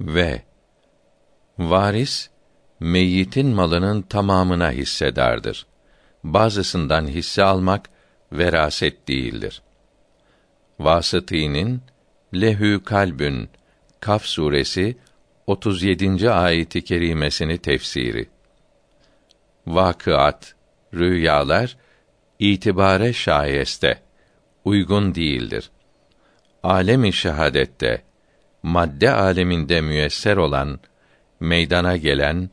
Ve varis meyyitin malının tamamına hissedardır. Bazısından hisse almak veraset değildir. Vasıtî'nin Lehü Kalbün Kaf suresi 37. ayeti kerimesini tefsiri. Vakıat, rüyalar itibare şayeste uygun değildir. Alemi şehadette madde aleminde müyesser olan meydana gelen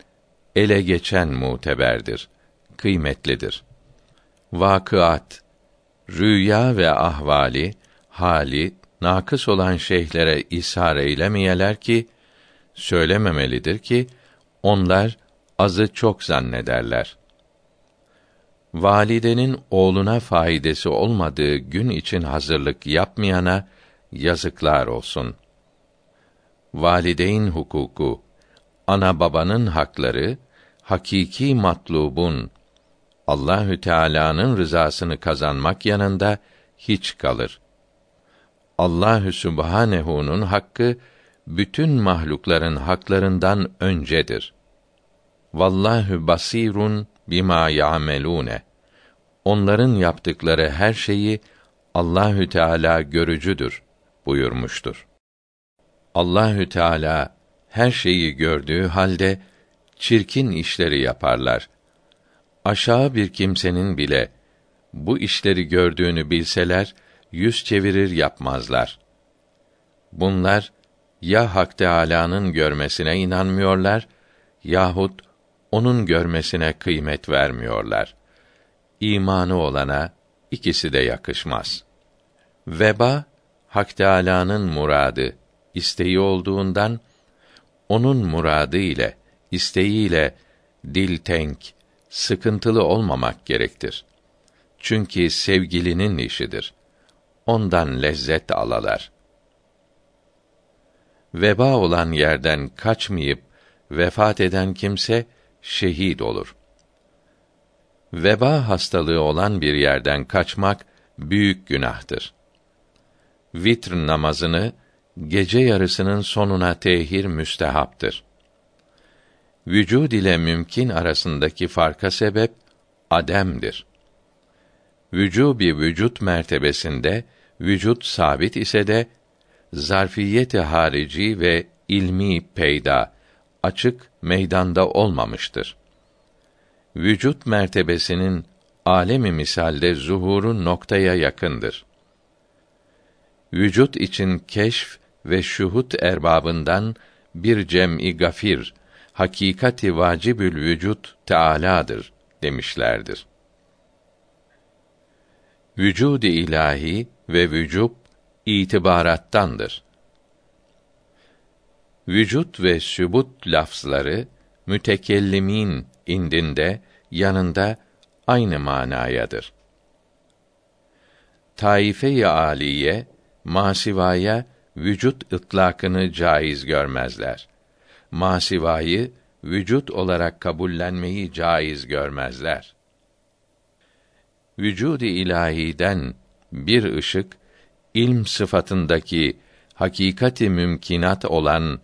ele geçen muteberdir, kıymetlidir. Vakıat, rüya ve ahvali, hali nakıs olan şeyhlere ishar eylemeyeler ki söylememelidir ki onlar azı çok zannederler. Validenin oğluna faydası olmadığı gün için hazırlık yapmayana yazıklar olsun. Valideyn hukuku, ana babanın hakları, hakiki matlubun Allahü Teala'nın rızasını kazanmak yanında hiç kalır. Allahü Sübhanehu'nun hakkı bütün mahlukların haklarından öncedir. Vallahu basirun bima ya'melune. Onların yaptıkları her şeyi Allahü Teala görücüdür buyurmuştur. Allahü Teala her şeyi gördüğü halde çirkin işleri yaparlar. Aşağı bir kimsenin bile bu işleri gördüğünü bilseler yüz çevirir yapmazlar. Bunlar ya Hak Teâlâ'nın görmesine inanmıyorlar yahut onun görmesine kıymet vermiyorlar. İmanı olana ikisi de yakışmaz. Veba Hak Teâlâ'nın muradı, isteği olduğundan onun muradı ile, isteğiyle dil tenk, sıkıntılı olmamak gerektir. Çünkü sevgilinin işidir. Ondan lezzet alalar. Veba olan yerden kaçmayıp vefat eden kimse şehit olur. Veba hastalığı olan bir yerden kaçmak büyük günahtır. Vitr namazını gece yarısının sonuna tehir müstehaptır. Vücud ile mümkün arasındaki farka sebep ademdir. Vücubi vücut mertebesinde vücut sabit ise de zarfiyeti harici ve ilmi peyda açık meydanda olmamıştır. Vücut mertebesinin alemi misalde zuhuru noktaya yakındır. Vücut için keşf ve şuhut erbabından bir cem'i gafir, hakikati vacibül vücut Teâlâ'dır demişlerdir. Vücud-i ilahi ve vücub itibarattandır. Vücut ve sübut lafzları mütekellimin indinde yanında aynı manayadır. Taife-i aliye masivaya vücut ıtlakını caiz görmezler. Masivayı vücut olarak kabullenmeyi caiz görmezler. Vücud-i ilahiden bir ışık ilm sıfatındaki hakikati mümkinat olan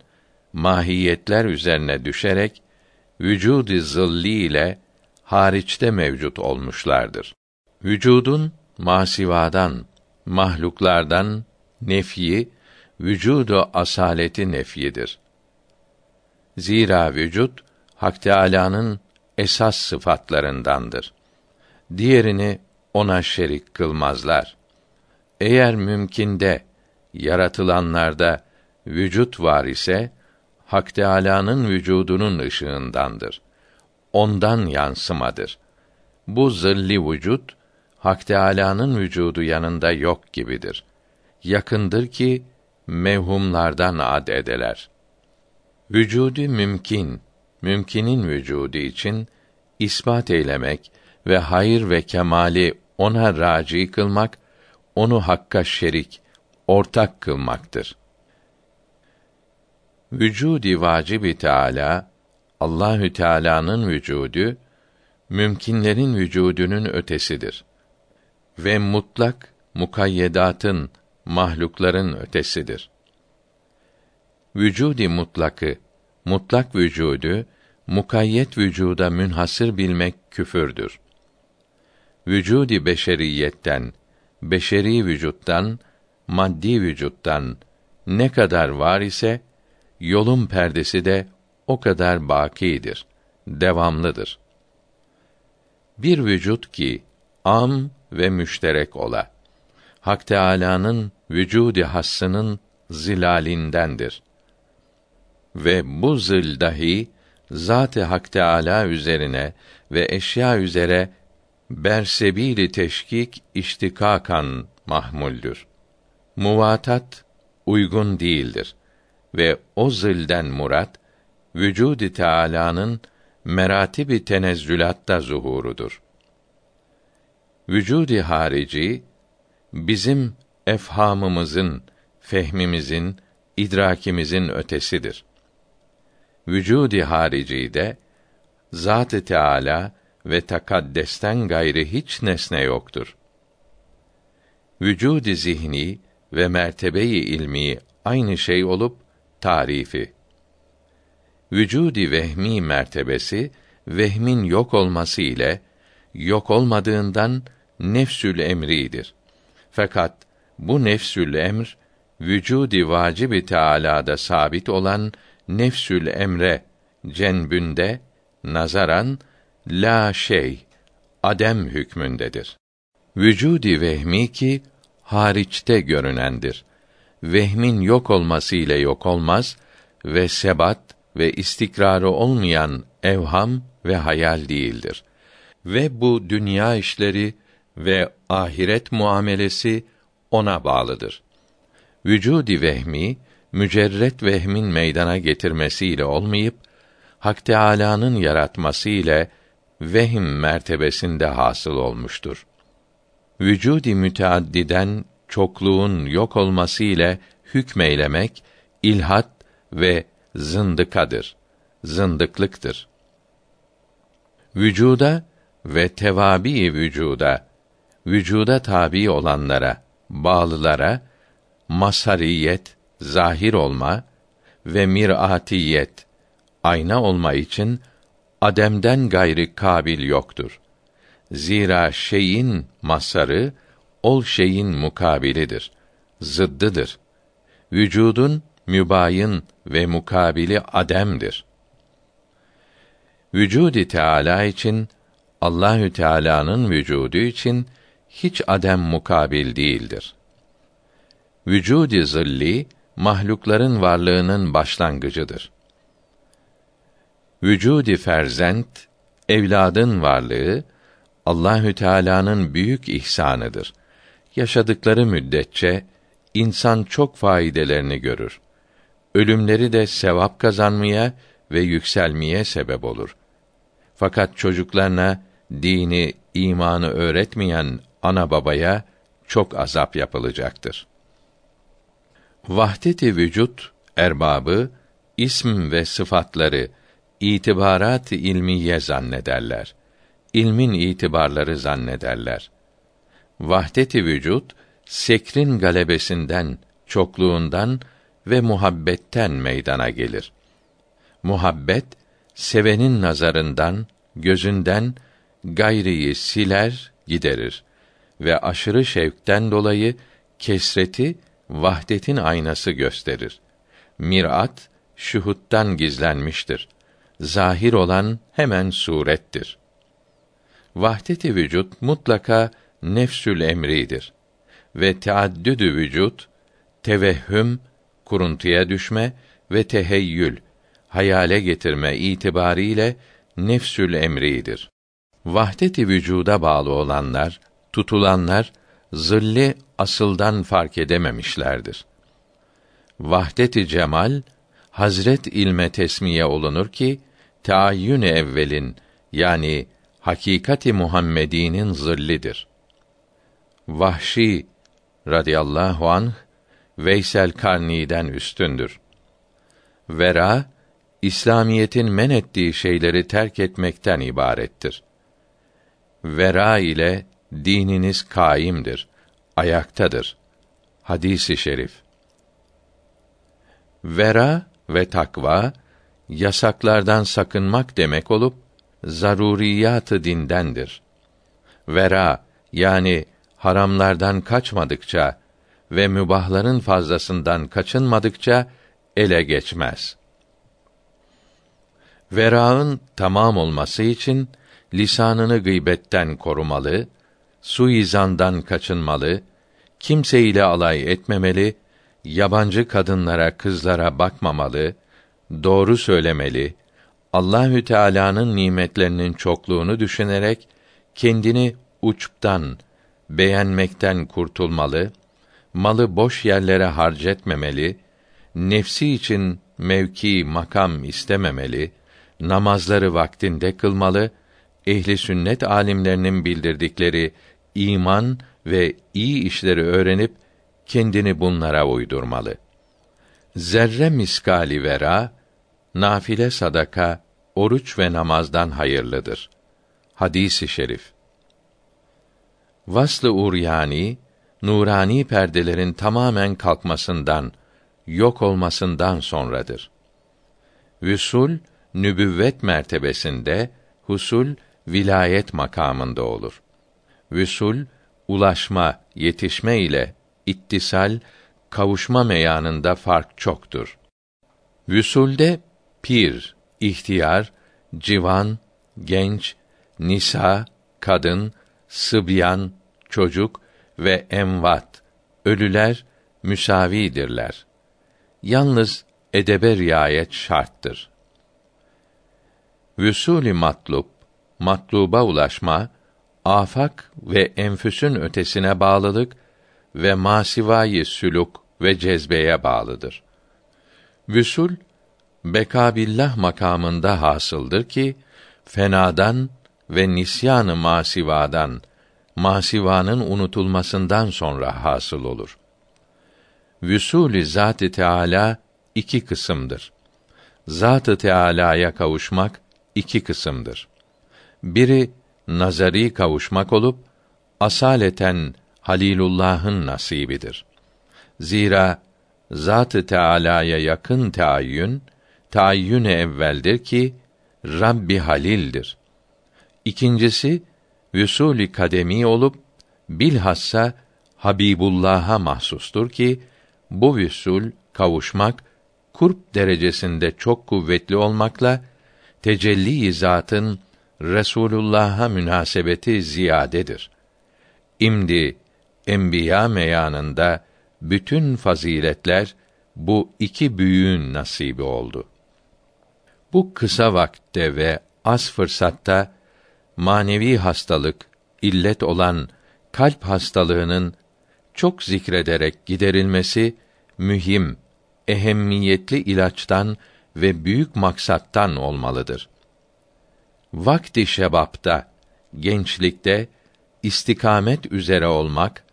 mahiyetler üzerine düşerek vücud-i zılli ile hariçte mevcut olmuşlardır. Vücudun masivadan, mahluklardan nefyi vücudu asaleti nefyidir. Zira vücut Hak Teâlâ'nın esas sıfatlarındandır. Diğerini ona şerik kılmazlar. Eğer mümkinde yaratılanlarda vücut var ise Hak Teâlâ'nın vücudunun ışığındandır. Ondan yansımadır. Bu zilli vücut Hak Teâlâ'nın vücudu yanında yok gibidir. Yakındır ki mevhumlardan ad edeler. Vücudu mümkün, mümkinin vücudu için ispat eylemek ve hayır ve kemali ona raci kılmak, onu hakka şerik, ortak kılmaktır. Vücudi vacibi Teala Allahü Teala'nın vücudu mümkinlerin vücudunun ötesidir ve mutlak mukayyedatın mahlukların ötesidir. vücudi mutlakı, mutlak vücudu mukayyet vücuda münhasır bilmek küfürdür. Vücudi beşeriyetten, beşeri vücuttan, maddi vücuttan ne kadar var ise yolun perdesi de o kadar bakidir, devamlıdır. Bir vücut ki am ve müşterek ola. Hak Teâlâ'nın vücudi hassının zilalindendir. Ve bu zil dahi zat-ı Hak Teâlâ üzerine ve eşya üzere bersebili teşkik iştikakan mahmuldür. Muvatat uygun değildir ve o zilden murat vücudi Teâlâ'nın meratibi tenezzülatta zuhurudur. Vücudi harici bizim efhamımızın, fehmimizin, idrakimizin ötesidir. Vücudi harici de Zat-ı Teâlâ ve takaddesten gayri hiç nesne yoktur. Vücudi zihni ve mertebeyi ilmi aynı şey olup tarifi. Vücudi vehmi mertebesi vehmin yok olması ile yok olmadığından nefsül emridir. Fakat bu nefsül emr vücudi vacibi Teâlâ'da sabit olan nefsül emre cenbünde nazaran la şey adem hükmündedir. Vücudi vehmi ki hariçte görünendir. Vehmin yok olması ile yok olmaz ve sebat ve istikrarı olmayan evham ve hayal değildir. Ve bu dünya işleri ve ahiret muamelesi ona bağlıdır. Vücudi vehmi mücerret vehmin meydana getirmesiyle olmayıp Hak Teâlâ'nın yaratması ile vehim mertebesinde hasıl olmuştur. Vücudi müteaddiden çokluğun yok olması ile hükmeylemek ilhat ve zındıkadır. Zındıklıktır. Vücuda ve tevabi vücuda, vücuda tabi olanlara, bağlılara masariyet, zahir olma ve miratiyet, ayna olma için ademden gayri kabil yoktur. Zira şeyin masarı ol şeyin mukabilidir, zıddıdır. Vücudun mübayın ve mukabili ademdir. Vücudi Teala için Allahü Teala'nın vücudu için hiç adem mukabil değildir. Vücudi zilli mahlukların varlığının başlangıcıdır. Vücudi ferzent evladın varlığı Allahü Teala'nın büyük ihsanıdır. Yaşadıkları müddetçe insan çok faydelerini görür. Ölümleri de sevap kazanmaya ve yükselmeye sebep olur. Fakat çocuklarına dini, imanı öğretmeyen ana babaya çok azap yapılacaktır. Vahdeti vücut erbabı ism ve sıfatları itibarat ilmiye zannederler. İlmin itibarları zannederler. Vahdeti vücut sekrin galebesinden, çokluğundan ve muhabbetten meydana gelir. Muhabbet sevenin nazarından, gözünden gayriyi siler, giderir ve aşırı şevkten dolayı kesreti vahdetin aynası gösterir. Mirat şuhuttan gizlenmiştir. Zahir olan hemen surettir. Vahdeti vücut mutlaka nefsül emridir ve teaddüdü vücut tevehhüm kuruntuya düşme ve teheyyül hayale getirme itibariyle nefsül emridir. Vahdeti vücuda bağlı olanlar, tutulanlar zilli asıldan fark edememişlerdir. Vahdeti cemal Hazret ilme tesmiye olunur ki taayyün evvelin yani hakikati Muhammedi'nin zillidir. Vahşi radıyallahu anh Veysel Karni'den üstündür. Vera İslamiyetin men ettiği şeyleri terk etmekten ibarettir. Vera ile dininiz kaimdir, ayaktadır. Hadisi şerif. Vera ve takva yasaklardan sakınmak demek olup zaruriyatı dindendir. Vera yani haramlardan kaçmadıkça ve mübahların fazlasından kaçınmadıkça ele geçmez. Vera'ın tamam olması için lisanını gıybetten korumalı, suizandan kaçınmalı, kimseyle alay etmemeli, yabancı kadınlara, kızlara bakmamalı, doğru söylemeli, Allahü Teala'nın nimetlerinin çokluğunu düşünerek kendini uçptan, beğenmekten kurtulmalı, malı boş yerlere harcetmemeli, nefsi için mevki, makam istememeli, namazları vaktinde kılmalı, ehli sünnet alimlerinin bildirdikleri iman ve iyi işleri öğrenip kendini bunlara uydurmalı. Zerre miskali vera, nafile sadaka, oruç ve namazdan hayırlıdır. Hadisi şerif. Vaslı uryani, nurani perdelerin tamamen kalkmasından, yok olmasından sonradır. Vüsul, nübüvvet mertebesinde, husul, vilayet makamında olur. Vüsul, ulaşma, yetişme ile ittisal, kavuşma meyanında fark çoktur. Vüsulde pir, ihtiyar, civan, genç, nisa, kadın, sıbyan, çocuk ve emvat, ölüler müsavidirler. Yalnız edebe riayet şarttır. Vüsûl-i matlub, matluba ulaşma, afak ve enfüsün ötesine bağlılık ve masivayı süluk ve cezbeye bağlıdır. Vüsul bekabillah makamında hasıldır ki fenadan ve nisyanı masivadan masivanın unutulmasından sonra hasıl olur. Vüsûl-i Zat-ı Teâlâ iki kısımdır. Zat-ı Teâlâ'ya kavuşmak iki kısımdır. Biri nazari kavuşmak olup asaleten Halilullah'ın nasibidir. Zira Zat-ı Teâlâ'ya yakın taayyün, taayyün evveldir ki Rabbi Halil'dir. İkincisi vüsûl kademi olup bilhassa Habibullah'a mahsustur ki bu vüsul kavuşmak kurp derecesinde çok kuvvetli olmakla tecelli zatın Resulullah'a münasebeti ziyadedir. İmdi enbiya meyanında bütün faziletler bu iki büyüğün nasibi oldu. Bu kısa vakte ve az fırsatta manevi hastalık, illet olan kalp hastalığının çok zikrederek giderilmesi mühim, ehemmiyetli ilaçtan ve büyük maksattan olmalıdır. Vakti şebapta, gençlikte istikamet üzere olmak,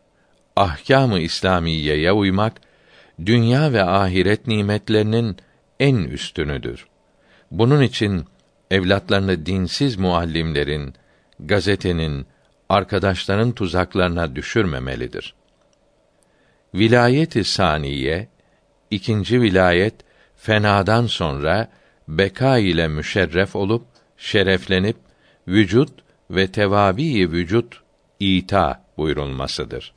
ahkâm-ı İslamiyeye uymak dünya ve ahiret nimetlerinin en üstünüdür. Bunun için evlatlarını dinsiz muallimlerin, gazetenin, arkadaşların tuzaklarına düşürmemelidir. Vilayet-i saniye, ikinci vilayet fenadan sonra beka ile müşerref olup şereflenip vücut ve tevabi vücut ita buyurulmasıdır.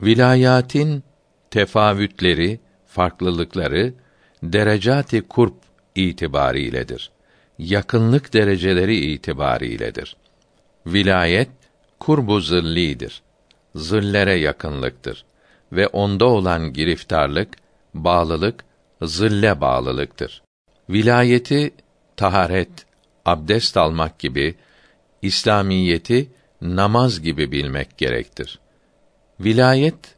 Vilayatin tefavütleri, farklılıkları derecati kurp itibariyledir. Yakınlık dereceleri itibariyledir. Vilayet kurbu zillidir. Zillere yakınlıktır ve onda olan giriftarlık, bağlılık zille bağlılıktır. Vilayeti taharet, abdest almak gibi İslamiyeti namaz gibi bilmek gerektir. Vilayet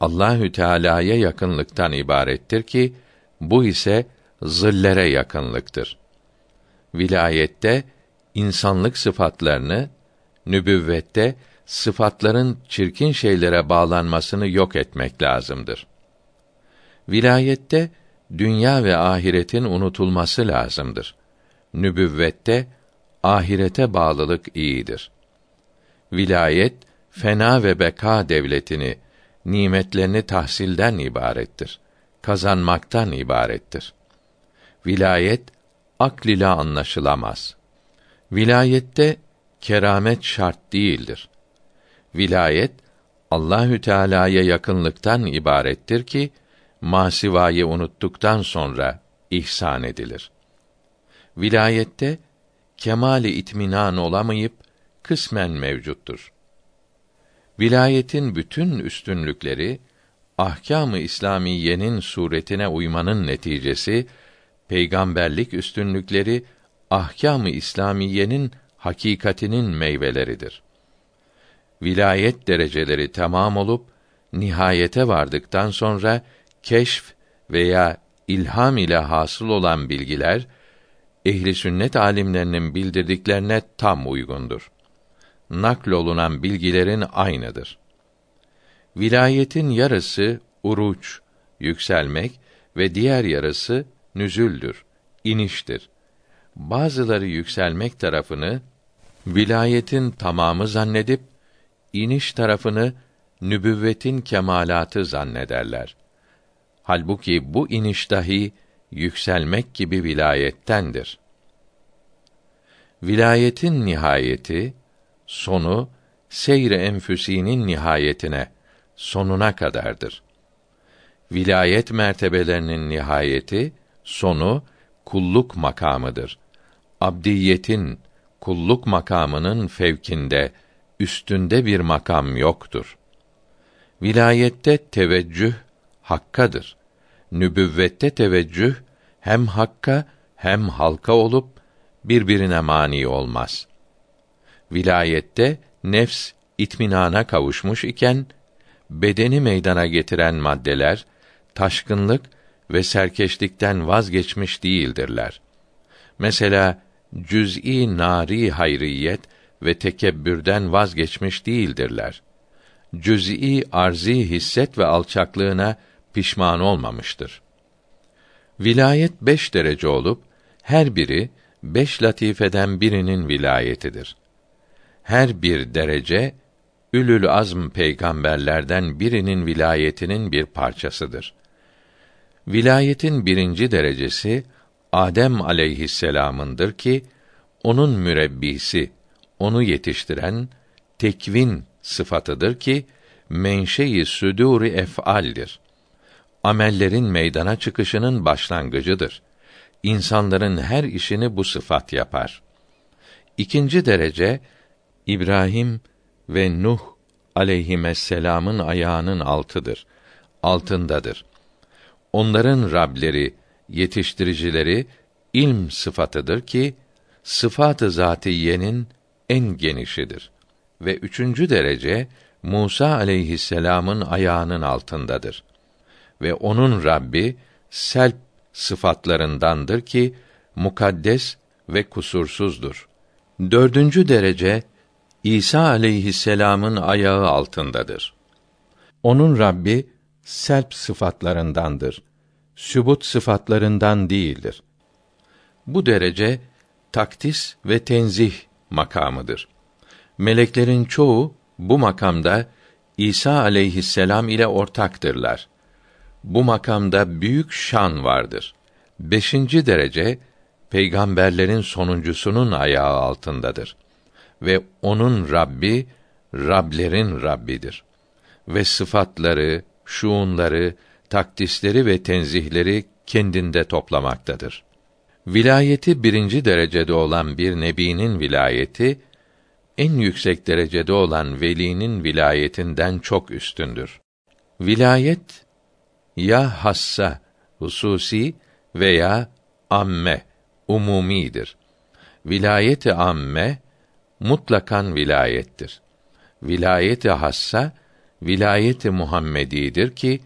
Allahü Teala'ya yakınlıktan ibarettir ki bu ise zillere yakınlıktır. Vilayette insanlık sıfatlarını, nübüvvette sıfatların çirkin şeylere bağlanmasını yok etmek lazımdır. Vilayette dünya ve ahiretin unutulması lazımdır. Nübüvvette ahirete bağlılık iyidir. Vilayet fena ve beka devletini, nimetlerini tahsilden ibarettir. kazanmaktan ibarettir. Vilayet akl ile anlaşılamaz. Vilayette keramet şart değildir. Vilayet Allahü Teala'ya yakınlıktan ibarettir ki masivayı unuttuktan sonra ihsan edilir. Vilayette kemali itminan olamayıp kısmen mevcuttur. Vilayetin bütün üstünlükleri ahkâm-ı İslamiyenin suretine uymanın neticesi peygamberlik üstünlükleri ahkâm-ı İslamiyenin hakikatinin meyveleridir. Vilayet dereceleri tamam olup nihayete vardıktan sonra keşf veya ilham ile hasıl olan bilgiler ehli sünnet alimlerinin bildirdiklerine tam uygundur. Nakl olunan bilgilerin aynıdır. Vilayetin yarısı uruç, yükselmek ve diğer yarısı nüzüldür, iniştir. Bazıları yükselmek tarafını vilayetin tamamı zannedip iniş tarafını nübüvvetin kemalatı zannederler. Halbuki bu iniş dahi yükselmek gibi vilayettendir. Vilayetin nihayeti, sonu seyre enfüsinin nihayetine, sonuna kadardır. Vilayet mertebelerinin nihayeti, sonu kulluk makamıdır. Abdiyetin, kulluk makamının fevkinde, üstünde bir makam yoktur. Vilayette teveccüh hakkadır. Nübüvvette teveccüh hem hakka hem halka olup birbirine mani olmaz. Vilayette nefs itminana kavuşmuş iken bedeni meydana getiren maddeler taşkınlık ve serkeşlikten vazgeçmiş değildirler. Mesela cüz'i nari hayriyet ve tekebbürden vazgeçmiş değildirler. Cüz'i arzi hisset ve alçaklığına pişman olmamıştır. Vilayet beş derece olup her biri beş latifeden birinin vilayetidir. Her bir derece ülül azm peygamberlerden birinin vilayetinin bir parçasıdır. Vilayetin birinci derecesi Adem aleyhisselam'ındır ki onun mürebbisi, onu yetiştiren tekvin sıfatıdır ki menşei südûr ef'aldir. Amellerin meydana çıkışının başlangıcıdır. İnsanların her işini bu sıfat yapar. İkinci derece İbrahim ve Nuh aleyhisselam'ın ayağının altıdır. Altındadır. Onların Rableri, yetiştiricileri ilm sıfatıdır ki sıfatı zatiyenin en genişidir ve üçüncü derece Musa aleyhisselam'ın ayağının altındadır ve onun Rabbi selp sıfatlarındandır ki mukaddes ve kusursuzdur. Dördüncü derece İsa aleyhisselam'ın ayağı altındadır. Onun Rabbi selp sıfatlarındandır. Sübut sıfatlarından değildir. Bu derece takdis ve tenzih makamıdır. Meleklerin çoğu bu makamda İsa aleyhisselam ile ortaktırlar. Bu makamda büyük şan vardır. Beşinci derece peygamberlerin sonuncusunun ayağı altındadır ve onun Rabbi Rablerin Rabbidir ve sıfatları, şuunları, takdisleri ve tenzihleri kendinde toplamaktadır. Vilayeti birinci derecede olan bir nebinin vilayeti en yüksek derecede olan velinin vilayetinden çok üstündür. Vilayet ya hassa, hususi veya amme, umumidir. Vilayeti amme mutlakan vilayettir. Vilayeti hassa vilayeti Muhammedidir ki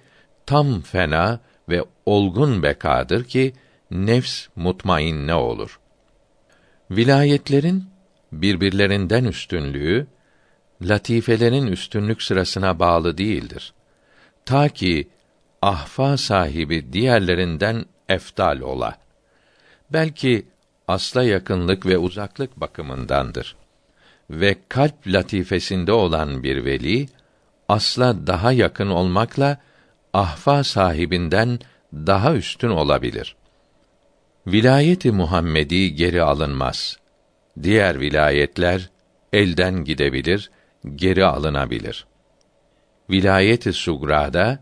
tam fena ve olgun bekadır ki nefs mutmainne olur. Vilayetlerin birbirlerinden üstünlüğü latifelerin üstünlük sırasına bağlı değildir. Ta ki ahfa sahibi diğerlerinden eftal ola. Belki asla yakınlık ve uzaklık bakımındandır. Ve kalp latifesinde olan bir veli asla daha yakın olmakla ahfa sahibinden daha üstün olabilir. Vilayeti Muhammedi geri alınmaz. Diğer vilayetler elden gidebilir, geri alınabilir. Vilayeti Sugra'da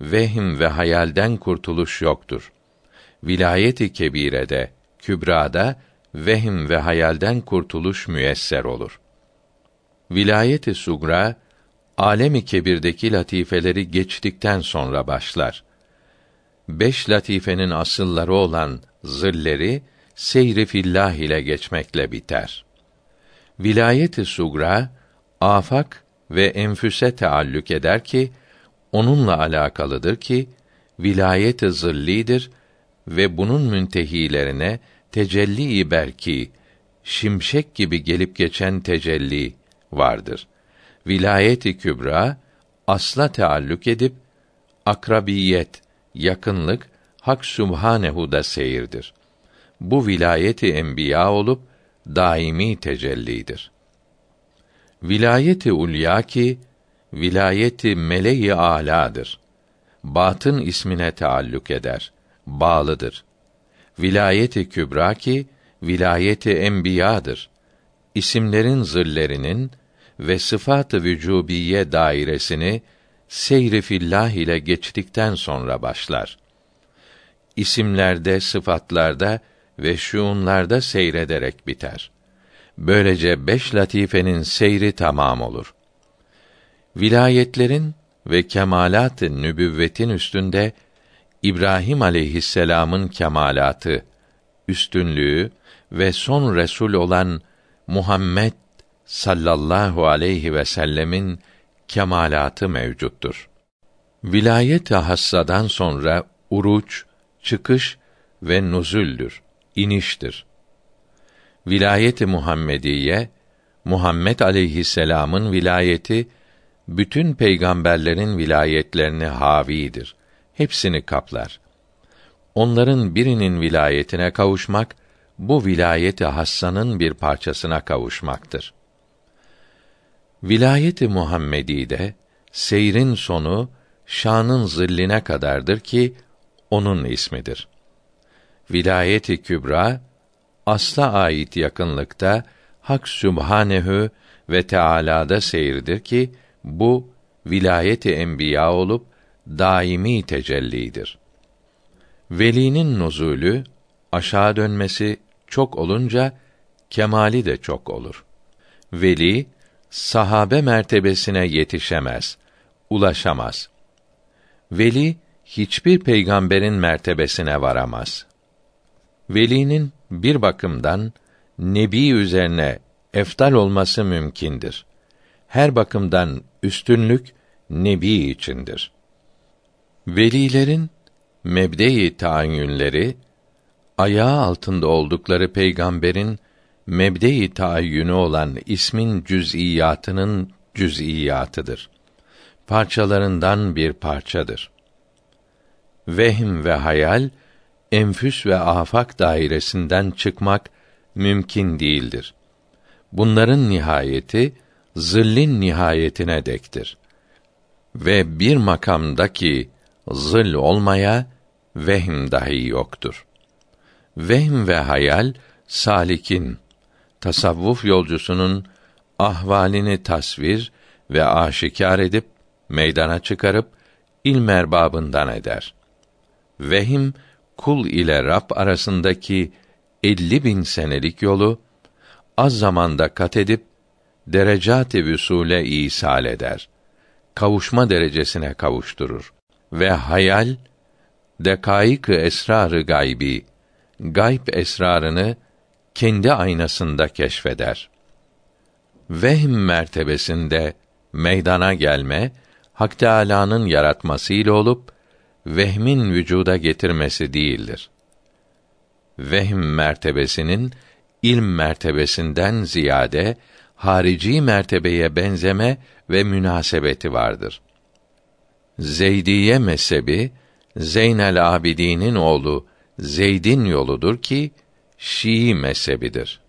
vehim ve hayalden kurtuluş yoktur. Vilayeti Kebire'de, Kübra'da vehim ve hayalden kurtuluş müyesser olur. Vilayeti Sugra alemi kebirdeki latifeleri geçtikten sonra başlar. Beş latifenin asılları olan zilleri seyri fillah ile geçmekle biter. Vilayeti sugra afak ve enfüse taallük eder ki onunla alakalıdır ki vilayeti zillidir ve bunun müntehilerine tecelli-i berki şimşek gibi gelip geçen tecelli vardır. Vilayeti kübra asla taallük edip akrabiyet, yakınlık Hak Sübhanehu'da seyirdir. Bu vilayeti enbiya olup daimi tecellidir. Vilayeti ulya ki vilayeti meleği âlâdır. Batın ismine taallük eder. Bağlıdır. Vilayeti kübra ki vilayeti enbiyadır. İsimlerin zillerinin ve sıfat-ı vücubiye dairesini seyri fillah ile geçtikten sonra başlar. İsimlerde, sıfatlarda ve şuunlarda seyrederek biter. Böylece beş latifenin seyri tamam olur. Vilayetlerin ve kemalat-ı nübüvvetin üstünde İbrahim aleyhisselam'ın kemalatı, üstünlüğü ve son resul olan Muhammed sallallahu aleyhi ve sellemin kemalatı mevcuttur. Vilayet-i hassadan sonra uruç, çıkış ve nuzüldür, iniştir. Vilayeti Muhammediye Muhammed aleyhisselam'ın vilayeti bütün peygamberlerin vilayetlerini havidir. Hepsini kaplar. Onların birinin vilayetine kavuşmak bu vilayeti hassanın bir parçasına kavuşmaktır. Vilayeti Muhammedi'de seyrin sonu şanın zilline kadardır ki onun ismidir. Vilayeti Kübra asla ait yakınlıkta Hak Sübhanehu ve Teala'da seyirdir ki bu vilayeti enbiya olup daimi tecellidir. Velinin nuzulü aşağı dönmesi çok olunca kemali de çok olur. Veli sahabe mertebesine yetişemez, ulaşamaz. Veli hiçbir peygamberin mertebesine varamaz. Velinin bir bakımdan nebi üzerine eftal olması mümkündür. Her bakımdan üstünlük nebi içindir. Velilerin mebde-i ayağı altında oldukları peygamberin mebde-i taayyünü olan ismin cüz'iyatının cüz'iyatıdır. Parçalarından bir parçadır. Vehm ve hayal enfüs ve afak dairesinden çıkmak mümkün değildir. Bunların nihayeti zillin nihayetine dektir. Ve bir makamdaki zil olmaya vehm dahi yoktur. Vehm ve hayal salikin tasavvuf yolcusunun ahvalini tasvir ve aşikar edip meydana çıkarıp ilm erbabından eder. Vehim kul ile Rab arasındaki elli bin senelik yolu az zamanda kat edip derecat-ı vüsule isal eder. Kavuşma derecesine kavuşturur ve hayal dekaik esrarı gaybi gayb esrarını kendi aynasında keşfeder. Vehm mertebesinde meydana gelme Hak Teâlâ'nın yaratmasıyla olup vehmin vücuda getirmesi değildir. Vehm mertebesinin ilm mertebesinden ziyade harici mertebeye benzeme ve münasebeti vardır. Zeydiye mezhebi Zeynel Abidin'in oğlu Zeyd'in yoludur ki Şii mezhebidir.